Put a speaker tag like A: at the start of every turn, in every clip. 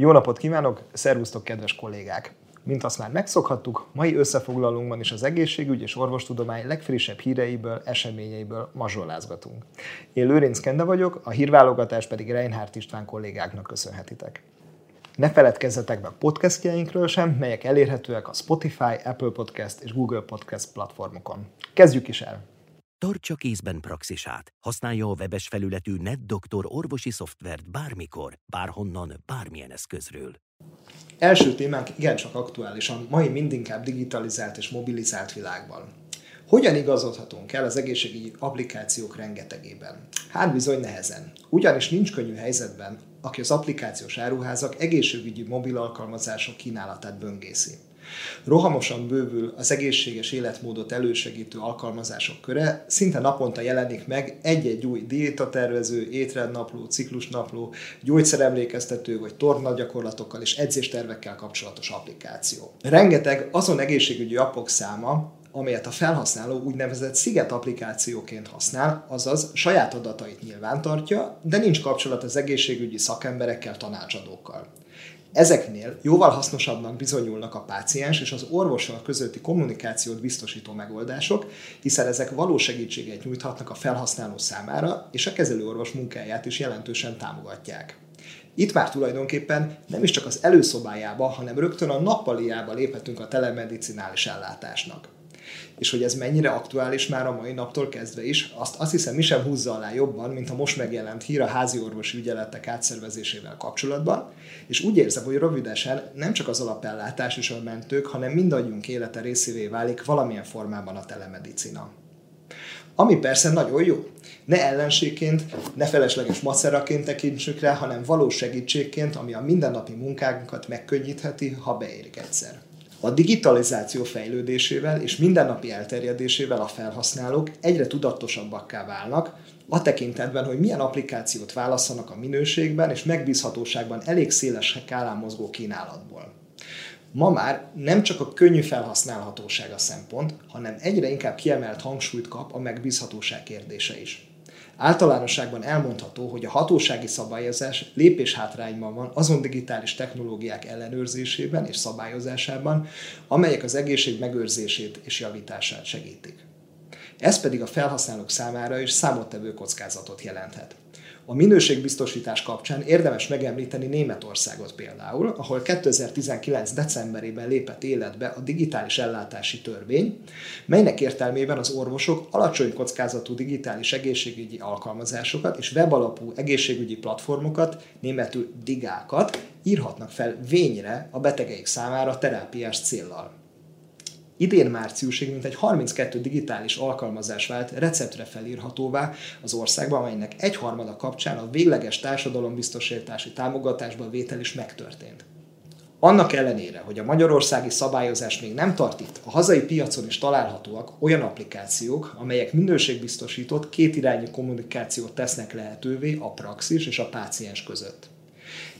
A: Jó napot kívánok, szervusztok kedves kollégák! Mint azt már megszokhattuk, mai összefoglalónkban is az egészségügy és orvostudomány legfrissebb híreiből, eseményeiből mazsolázgatunk. Én Lőrinc Kende vagyok, a hírválogatás pedig Reinhardt István kollégáknak köszönhetitek. Ne feledkezzetek be a podcastjainkről sem, melyek elérhetőek a Spotify, Apple Podcast és Google Podcast platformokon. Kezdjük is el!
B: Tartsa kézben praxisát. Használja a webes felületű NetDoktor orvosi szoftvert bármikor, bárhonnan, bármilyen eszközről.
A: Első témánk igencsak aktuális a mai mindinkább digitalizált és mobilizált világban. Hogyan igazodhatunk el az egészségügyi applikációk rengetegében? Hát bizony nehezen. Ugyanis nincs könnyű helyzetben, aki az applikációs áruházak egészségügyi mobil alkalmazások kínálatát böngészi. Rohamosan bővül az egészséges életmódot elősegítő alkalmazások köre, szinte naponta jelenik meg egy-egy új diétatervező, étrendnapló, ciklusnapló, gyógyszeremlékeztető vagy torna gyakorlatokkal és edzéstervekkel kapcsolatos applikáció. Rengeteg azon egészségügyi appok száma, amelyet a felhasználó úgynevezett sziget applikációként használ, azaz saját adatait nyilvántartja, de nincs kapcsolat az egészségügyi szakemberekkel, tanácsadókkal. Ezeknél jóval hasznosabbnak bizonyulnak a páciens és az orvossal közötti kommunikációt biztosító megoldások, hiszen ezek valós segítséget nyújthatnak a felhasználó számára, és a kezelőorvos munkáját is jelentősen támogatják. Itt már tulajdonképpen nem is csak az előszobájába, hanem rögtön a nappaliába léphetünk a telemedicinális ellátásnak és hogy ez mennyire aktuális már a mai naptól kezdve is, azt azt hiszem mi sem húzza alá jobban, mint a most megjelent hír a házi orvosi ügyeletek átszervezésével kapcsolatban, és úgy érzem, hogy rövidesen nem csak az alapellátás és a mentők, hanem mindannyiunk élete részévé válik valamilyen formában a telemedicina. Ami persze nagyon jó. Ne ellenségként, ne felesleges maceraként tekintsük rá, hanem valós segítségként, ami a mindennapi munkánkat megkönnyítheti, ha beérik egyszer. A digitalizáció fejlődésével és mindennapi elterjedésével a felhasználók egyre tudatosabbakká válnak, a tekintetben, hogy milyen applikációt válasszanak a minőségben és megbízhatóságban elég széles skálán mozgó kínálatból. Ma már nem csak a könnyű felhasználhatóság a szempont, hanem egyre inkább kiemelt hangsúlyt kap a megbízhatóság kérdése is. Általánosságban elmondható, hogy a hatósági szabályozás lépéshátrányban van azon digitális technológiák ellenőrzésében és szabályozásában, amelyek az egészség megőrzését és javítását segítik. Ez pedig a felhasználók számára is számottevő kockázatot jelenthet. A minőségbiztosítás kapcsán érdemes megemlíteni Németországot például, ahol 2019. decemberében lépett életbe a digitális ellátási törvény, melynek értelmében az orvosok alacsony kockázatú digitális egészségügyi alkalmazásokat és webalapú egészségügyi platformokat, németül digákat írhatnak fel vényre a betegeik számára terápiás céllal. Idén márciusig mintegy 32 digitális alkalmazás vált receptre felírhatóvá az országban, amelynek egyharmada kapcsán a végleges társadalombiztosítási támogatásba vétel is megtörtént. Annak ellenére, hogy a magyarországi szabályozás még nem tart itt, a hazai piacon is találhatóak olyan applikációk, amelyek minőségbiztosított kétirányú kommunikációt tesznek lehetővé a praxis és a páciens között.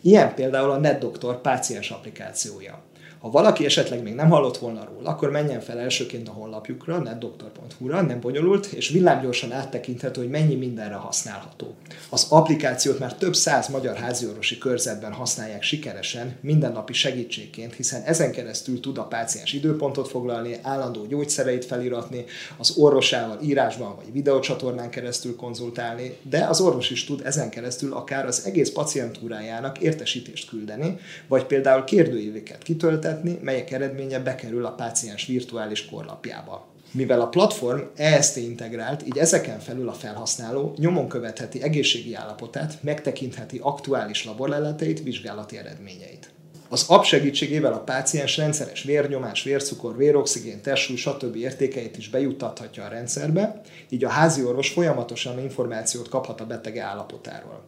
A: Ilyen például a NetDoktor páciens applikációja. Ha valaki esetleg még nem hallott volna róla, akkor menjen fel elsőként a honlapjukra, netdoktor.hu-ra, nem bonyolult, és villámgyorsan áttekinthető, hogy mennyi mindenre használható. Az applikációt már több száz magyar háziorvosi körzetben használják sikeresen, mindennapi segítségként, hiszen ezen keresztül tud a páciens időpontot foglalni, állandó gyógyszereit feliratni, az orvosával írásban vagy videócsatornán keresztül konzultálni, de az orvos is tud ezen keresztül akár az egész pacientúrájának értesítést küldeni, vagy például kérdőíveket kitölteni, vezetni, melyek eredménye bekerül a páciens virtuális korlapjába. Mivel a platform EST integrált, így ezeken felül a felhasználó nyomon követheti egészségi állapotát, megtekintheti aktuális laborleleteit, vizsgálati eredményeit. Az app segítségével a páciens rendszeres vérnyomás, vércukor, véroxigén, testsúly, stb. értékeit is bejuttathatja a rendszerbe, így a házi orvos folyamatosan információt kaphat a betege állapotáról.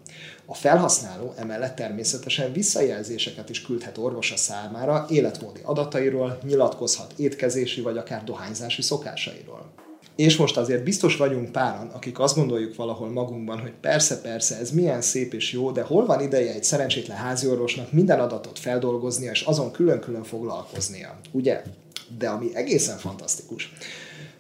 A: A felhasználó emellett természetesen visszajelzéseket is küldhet orvosa számára életmódi adatairól, nyilatkozhat étkezési vagy akár dohányzási szokásairól. És most azért biztos vagyunk páran, akik azt gondoljuk valahol magunkban, hogy persze-persze, ez milyen szép és jó, de hol van ideje egy szerencsétlen háziorvosnak minden adatot feldolgoznia és azon külön-külön foglalkoznia, ugye? De ami egészen fantasztikus,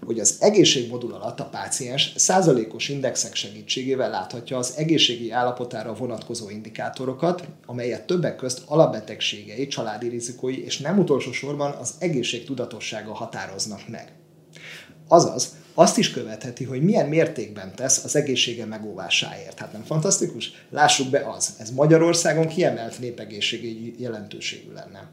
A: hogy az egészségmodul alatt a páciens százalékos indexek segítségével láthatja az egészségi állapotára vonatkozó indikátorokat, amelyet többek közt alapbetegségei, családi rizikói és nem utolsó sorban az egészség tudatossága határoznak meg. Azaz, azt is követheti, hogy milyen mértékben tesz az egészsége megóvásáért. Hát nem fantasztikus? Lássuk be az. Ez Magyarországon kiemelt népegészségi jelentőségű lenne.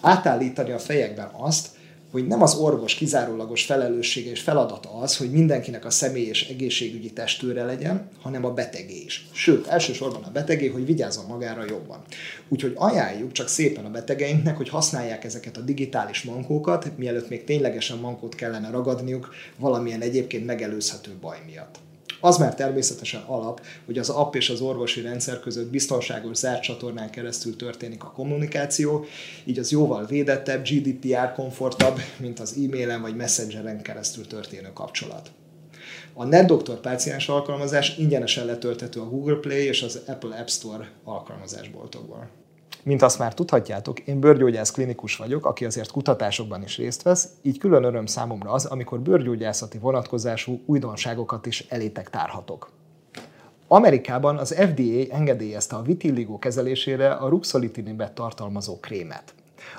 A: Átállítani a fejekben azt, hogy nem az orvos kizárólagos felelőssége és feladata az, hogy mindenkinek a személy és egészségügyi testőre legyen, hanem a betegé is. Sőt, elsősorban a betegé, hogy vigyázzon magára jobban. Úgyhogy ajánljuk csak szépen a betegeinknek, hogy használják ezeket a digitális mankókat, mielőtt még ténylegesen mankót kellene ragadniuk valamilyen egyébként megelőzhető baj miatt. Az már természetesen alap, hogy az app és az orvosi rendszer között biztonságos zárt csatornán keresztül történik a kommunikáció, így az jóval védettebb, GDPR komfortabb, mint az e-mailen vagy messengeren keresztül történő kapcsolat. A NetDoctor páciens alkalmazás ingyenesen letölthető a Google Play és az Apple App Store alkalmazásboltokból. Mint azt már tudhatjátok, én bőrgyógyász klinikus vagyok, aki azért kutatásokban is részt vesz, így külön öröm számomra az, amikor bőrgyógyászati vonatkozású újdonságokat is elétek tárhatok. Amerikában az FDA engedélyezte a vitilligó kezelésére a ruxolitinibet tartalmazó krémet.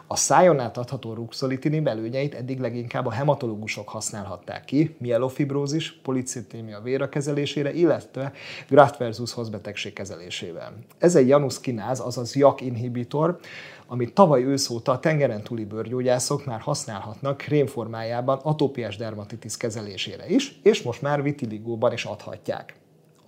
A: A szájon át adható ruxolitinib előnyeit eddig leginkább a hematológusok használhatták ki, mielofibrózis, policitémia véra kezelésére, illetve graft versus host betegség kezelésével. Ez egy januszkináz, azaz JAK inhibitor, amit tavaly ősz óta a tengeren túli bőrgyógyászok már használhatnak krémformájában atópiás dermatitis kezelésére is, és most már vitiligóban is adhatják.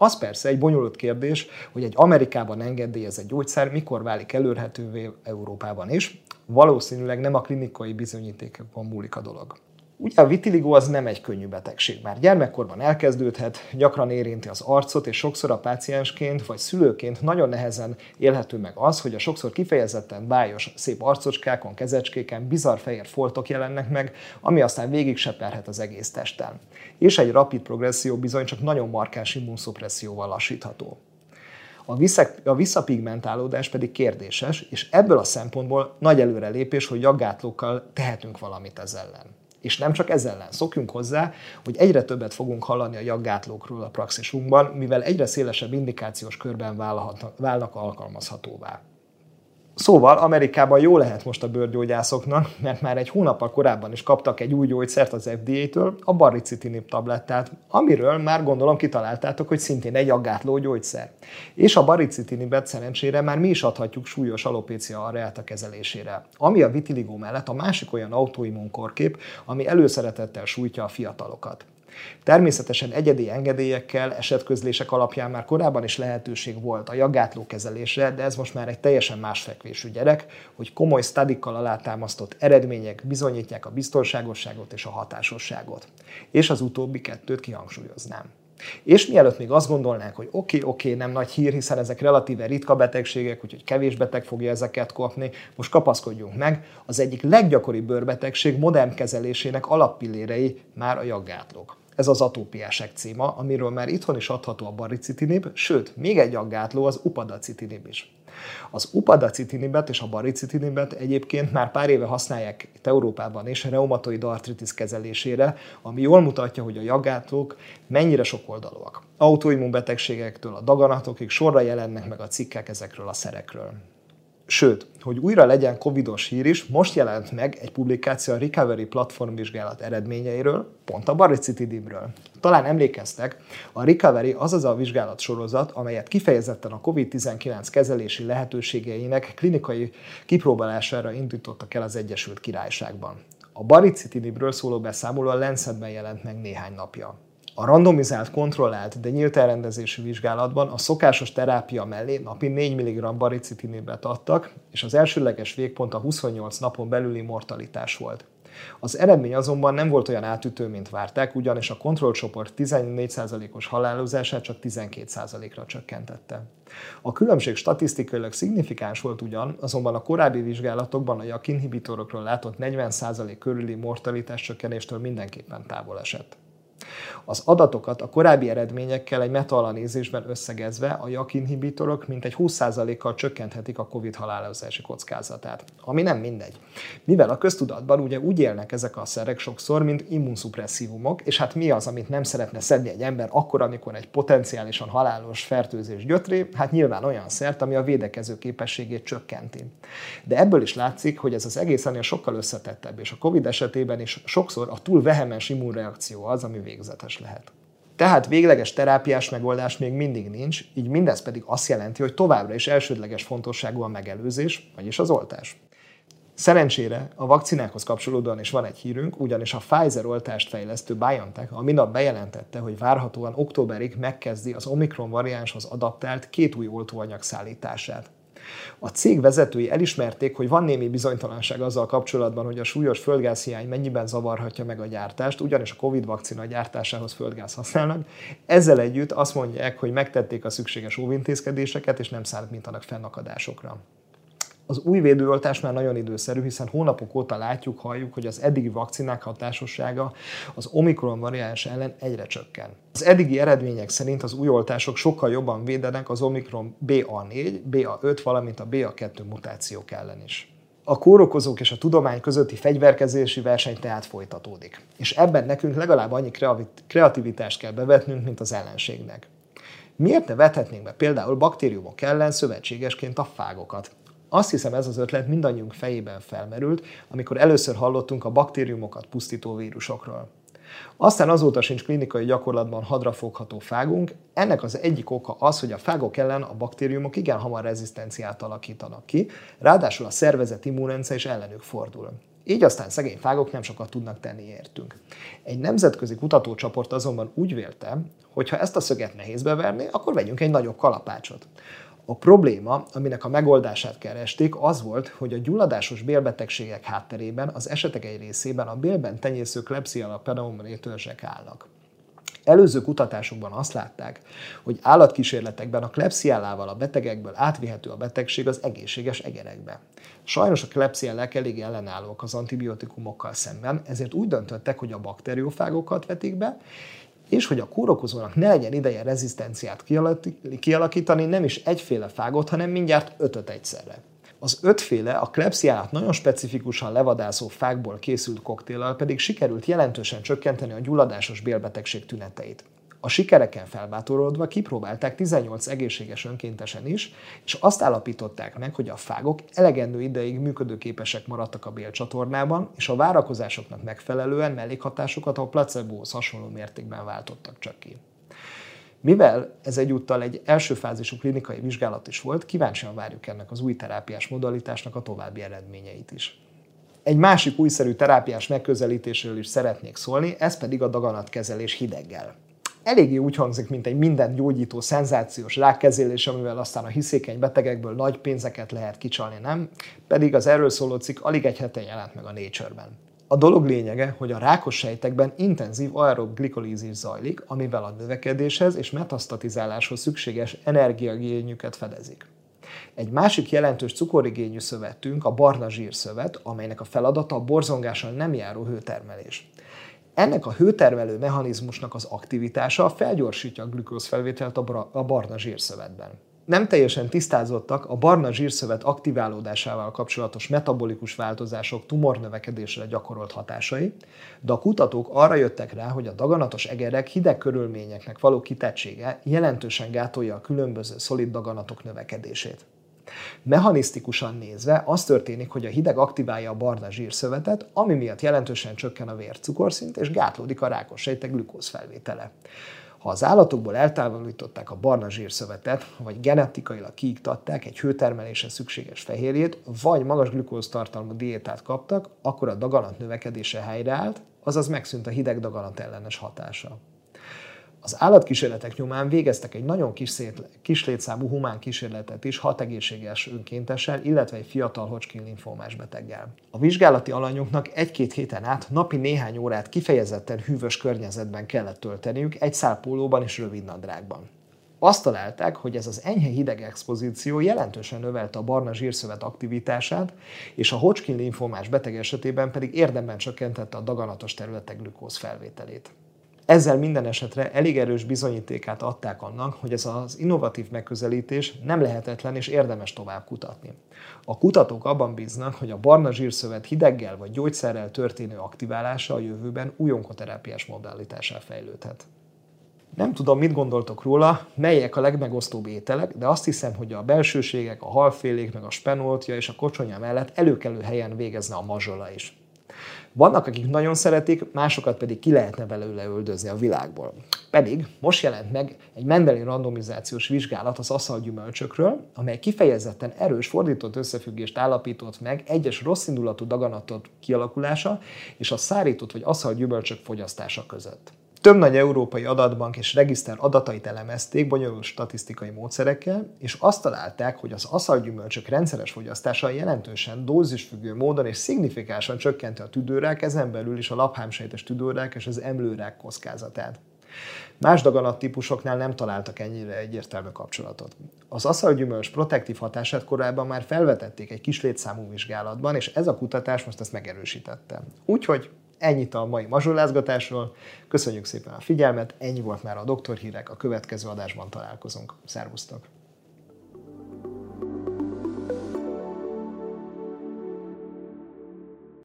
A: Az persze egy bonyolult kérdés, hogy egy Amerikában engedélyezett gyógyszer mikor válik előrhetővé Európában is. Valószínűleg nem a klinikai bizonyítékokon múlik a dolog. Ugye a vitiligo az nem egy könnyű betegség. Már gyermekkorban elkezdődhet, gyakran érinti az arcot, és sokszor a páciensként vagy szülőként nagyon nehezen élhető meg az, hogy a sokszor kifejezetten bájos, szép arcocskákon, kezecskéken bizarr fehér foltok jelennek meg, ami aztán végig seperhet az egész testen. És egy rapid progresszió bizony csak nagyon markáns immunszupresszióval lassítható. A, vissza, visszapigmentálódás pedig kérdéses, és ebből a szempontból nagy előrelépés, hogy jaggátlókkal tehetünk valamit ezzel ellen. És nem csak ezzel ellen. Szokjunk hozzá, hogy egyre többet fogunk hallani a jaggátlókról a praxisunkban, mivel egyre szélesebb indikációs körben válnak alkalmazhatóvá. Szóval Amerikában jó lehet most a bőrgyógyászoknak, mert már egy hónappal korábban is kaptak egy új gyógyszert az FDA-től, a baricitinib tablettát, amiről már gondolom kitaláltátok, hogy szintén egy aggátló gyógyszer. És a baricitinibet szerencsére már mi is adhatjuk súlyos alopécia areáta kezelésére, ami a vitiligó mellett a másik olyan autoimmunkorkép, ami előszeretettel sújtja a fiatalokat. Természetesen egyedi engedélyekkel, esetközlések alapján már korábban is lehetőség volt a jagátló kezelésre, de ez most már egy teljesen más fekvésű gyerek, hogy komoly stadikkal alátámasztott eredmények bizonyítják a biztonságosságot és a hatásosságot. És az utóbbi kettőt kihangsúlyoznám. És mielőtt még azt gondolnánk, hogy oké, okay, oké, okay, nem nagy hír, hiszen ezek relatíve ritka betegségek, úgyhogy kevés beteg fogja ezeket kapni, most kapaszkodjunk meg, az egyik leggyakoribb bőrbetegség modern kezelésének alappillérei már a jaggátlók. Ez az atópiás ekcéma, amiről már itthon is adható a baricitinib, sőt, még egy aggátló az upadacitinib is. Az upadacitinibet és a baricitinibet egyébként már pár éve használják itt Európában és a reumatoid artritis kezelésére, ami jól mutatja, hogy a jaggátlók mennyire sokoldalúak. Autoimmunbetegségektől a daganatokig sorra jelennek meg a cikkek ezekről a szerekről. Sőt, hogy újra legyen covidos hír is, most jelent meg egy publikáció a Recovery platform vizsgálat eredményeiről, pont a baricitinibről. Talán emlékeztek, a Recovery az az a vizsgálat sorozat, amelyet kifejezetten a COVID-19 kezelési lehetőségeinek klinikai kipróbálására indítottak el az Egyesült Királyságban. A baricitinibről szóló beszámoló a Lancetben jelent meg néhány napja. A randomizált, kontrollált, de nyílt elrendezésű vizsgálatban a szokásos terápia mellé napi 4 mg baricitinibet adtak, és az elsőleges végpont a 28 napon belüli mortalitás volt. Az eredmény azonban nem volt olyan átütő, mint várták, ugyanis a kontrollcsoport 14%-os halálozását csak 12%-ra csökkentette. A különbség statisztikailag szignifikáns volt ugyan, azonban a korábbi vizsgálatokban a JAK inhibitorokról látott 40% körüli mortalitás csökkenéstől mindenképpen távol esett. Az adatokat a korábbi eredményekkel egy metaanalízisben összegezve a JAK inhibitorok mintegy 20%-kal csökkenthetik a COVID halálozási kockázatát, ami nem mindegy. Mivel a köztudatban ugye úgy élnek ezek a szerek sokszor, mint immunszupresszívumok, és hát mi az, amit nem szeretne szedni egy ember akkor, amikor egy potenciálisan halálos fertőzés jött ré, hát nyilván olyan szert, ami a védekező képességét csökkenti. De ebből is látszik, hogy ez az egész ennél sokkal összetettebb, és a COVID esetében is sokszor a túl vehemens immunreakció az, ami végzetes lehet. Tehát végleges terápiás megoldás még mindig nincs, így mindez pedig azt jelenti, hogy továbbra is elsődleges fontosságú a megelőzés, vagyis az oltás. Szerencsére a vakcinákhoz kapcsolódóan is van egy hírünk, ugyanis a Pfizer oltást fejlesztő BioNTech a minap bejelentette, hogy várhatóan októberig megkezdi az Omikron variánshoz adaptált két új oltóanyag szállítását. A cég vezetői elismerték, hogy van némi bizonytalanság azzal kapcsolatban, hogy a súlyos földgázhiány mennyiben zavarhatja meg a gyártást, ugyanis a Covid vakcina gyártásához földgáz használnak. Ezzel együtt azt mondják, hogy megtették a szükséges óvintézkedéseket, és nem számítanak fennakadásokra. Az új védőoltás már nagyon időszerű, hiszen hónapok óta látjuk, halljuk, hogy az eddigi vakcinák hatásossága az Omikron variáns ellen egyre csökken. Az eddigi eredmények szerint az új oltások sokkal jobban védenek az Omikron BA4, BA5, valamint a BA2 mutációk ellen is. A kórokozók és a tudomány közötti fegyverkezési verseny tehát folytatódik. És ebben nekünk legalább annyi kreativitást kell bevetnünk, mint az ellenségnek. Miért ne vethetnénk be például baktériumok ellen szövetségesként a fágokat? Azt hiszem ez az ötlet mindannyiunk fejében felmerült, amikor először hallottunk a baktériumokat pusztító vírusokról. Aztán azóta sincs klinikai gyakorlatban hadrafogható fágunk, ennek az egyik oka az, hogy a fágok ellen a baktériumok igen hamar rezisztenciát alakítanak ki, ráadásul a szervezet immunrendszer is ellenük fordul. Így aztán szegény fágok nem sokat tudnak tenni értünk. Egy nemzetközi kutatócsoport azonban úgy vélte, hogy ha ezt a szöget nehéz beverni, akkor vegyünk egy nagyobb kalapácsot. A probléma, aminek a megoldását keresték, az volt, hogy a gyulladásos bélbetegségek hátterében az esetek egy részében a bélben tenyésző Klebsiella pneumoniae törzsek állnak. Előző kutatásokban azt látták, hogy állatkísérletekben a klepsziellával a betegekből átvihető a betegség az egészséges egerekbe. Sajnos a klepsziellák elég ellenállóak az antibiotikumokkal szemben, ezért úgy döntöttek, hogy a bakteriofágokat vetik be, és hogy a kórokozónak ne legyen ideje rezisztenciát kialakítani, nem is egyféle fágot, hanem mindjárt ötöt egyszerre. Az ötféle, a klepsziálát nagyon specifikusan levadászó fákból készült koktéllal pedig sikerült jelentősen csökkenteni a gyulladásos bélbetegség tüneteit. A sikereken felbátorodva kipróbálták 18 egészséges önkéntesen is, és azt állapították meg, hogy a fágok elegendő ideig működőképesek maradtak a bélcsatornában, és a várakozásoknak megfelelően mellékhatásokat a placebohoz hasonló mértékben váltottak csak ki. Mivel ez egyúttal egy első fázisú klinikai vizsgálat is volt, kíváncsian várjuk ennek az új terápiás modalitásnak a további eredményeit is. Egy másik újszerű terápiás megközelítésről is szeretnék szólni, ez pedig a daganatkezelés hideggel eléggé úgy hangzik, mint egy minden gyógyító, szenzációs rákkezelés, amivel aztán a hiszékeny betegekből nagy pénzeket lehet kicsalni, nem? Pedig az erről szóló cikk alig egy hete jelent meg a Nature-ben. A dolog lényege, hogy a rákos sejtekben intenzív aerob glikolízis zajlik, amivel a növekedéshez és metasztatizáláshoz szükséges energiagényüket fedezik. Egy másik jelentős cukorigényű szövetünk a barna zsírszövet, amelynek a feladata a borzongással nem járó hőtermelés. Ennek a hőtermelő mechanizmusnak az aktivitása felgyorsítja a glükózfelvételt a barna zsírszövetben. Nem teljesen tisztázottak a barna zsírszövet aktiválódásával kapcsolatos metabolikus változások tumornövekedésre gyakorolt hatásai, de a kutatók arra jöttek rá, hogy a daganatos egerek hideg körülményeknek való kitettsége jelentősen gátolja a különböző szolid daganatok növekedését. Mechanisztikusan nézve az történik, hogy a hideg aktiválja a barna zsírszövetet, ami miatt jelentősen csökken a vércukorszint, és gátlódik a rákos sejtek glükózfelvétele. Ha az állatokból eltávolították a barna zsírszövetet, vagy genetikailag kiiktatták egy hőtermelésre szükséges fehérjét, vagy magas glükóztartalmú diétát kaptak, akkor a daganat növekedése helyreállt, azaz megszűnt a hideg daganat ellenes hatása. Az állatkísérletek nyomán végeztek egy nagyon kis, szét, kis létszámú humán kísérletet is hat egészséges önkéntessel, illetve egy fiatal Hodgkin linfómás beteggel. A vizsgálati alanyoknak egy-két héten át napi néhány órát kifejezetten hűvös környezetben kellett tölteniük, egy szál pólóban és rövid nadrágban. Azt találták, hogy ez az enyhe hideg expozíció jelentősen növelte a barna zsírszövet aktivitását, és a Hodgkin linfómás beteg esetében pedig érdemben csökkentette a daganatos területek glükóz felvételét. Ezzel minden esetre elég erős bizonyítékát adták annak, hogy ez az innovatív megközelítés nem lehetetlen és érdemes tovább kutatni. A kutatók abban bíznak, hogy a barna zsírszövet hideggel vagy gyógyszerrel történő aktiválása a jövőben új onkoterápiás modalitásá fejlődhet. Nem tudom, mit gondoltok róla, melyek a legmegosztóbb ételek, de azt hiszem, hogy a belsőségek, a halfélék, meg a spenoltja és a kocsonya mellett előkelő helyen végezne a mazsola is. Vannak, akik nagyon szeretik, másokat pedig ki lehetne belőle öldözni a világból. Pedig most jelent meg egy Mendeli randomizációs vizsgálat az aszalgyümölcsökről, amely kifejezetten erős fordított összefüggést állapított meg egyes rosszindulatú daganatok kialakulása és a szárított vagy aszalgyümölcsök fogyasztása között. Több nagy európai adatbank és regiszter adatait elemezték bonyolult statisztikai módszerekkel, és azt találták, hogy az aszalgyümölcsök rendszeres fogyasztása jelentősen dózisfüggő módon és szignifikánsan csökkenti a tüdőrák, ezen belül is a laphámsejtes tüdőrák és az emlőrák kockázatát. Más daganat típusoknál nem találtak ennyire egyértelmű kapcsolatot. Az aszalgyümölcs protektív hatását korábban már felvetették egy kis létszámú vizsgálatban, és ez a kutatás most ezt megerősítette. Úgyhogy Ennyit a mai mazsolázgatásról. Köszönjük szépen a figyelmet, ennyi volt már a Doktor Hírek, a következő adásban találkozunk. Szervusztok!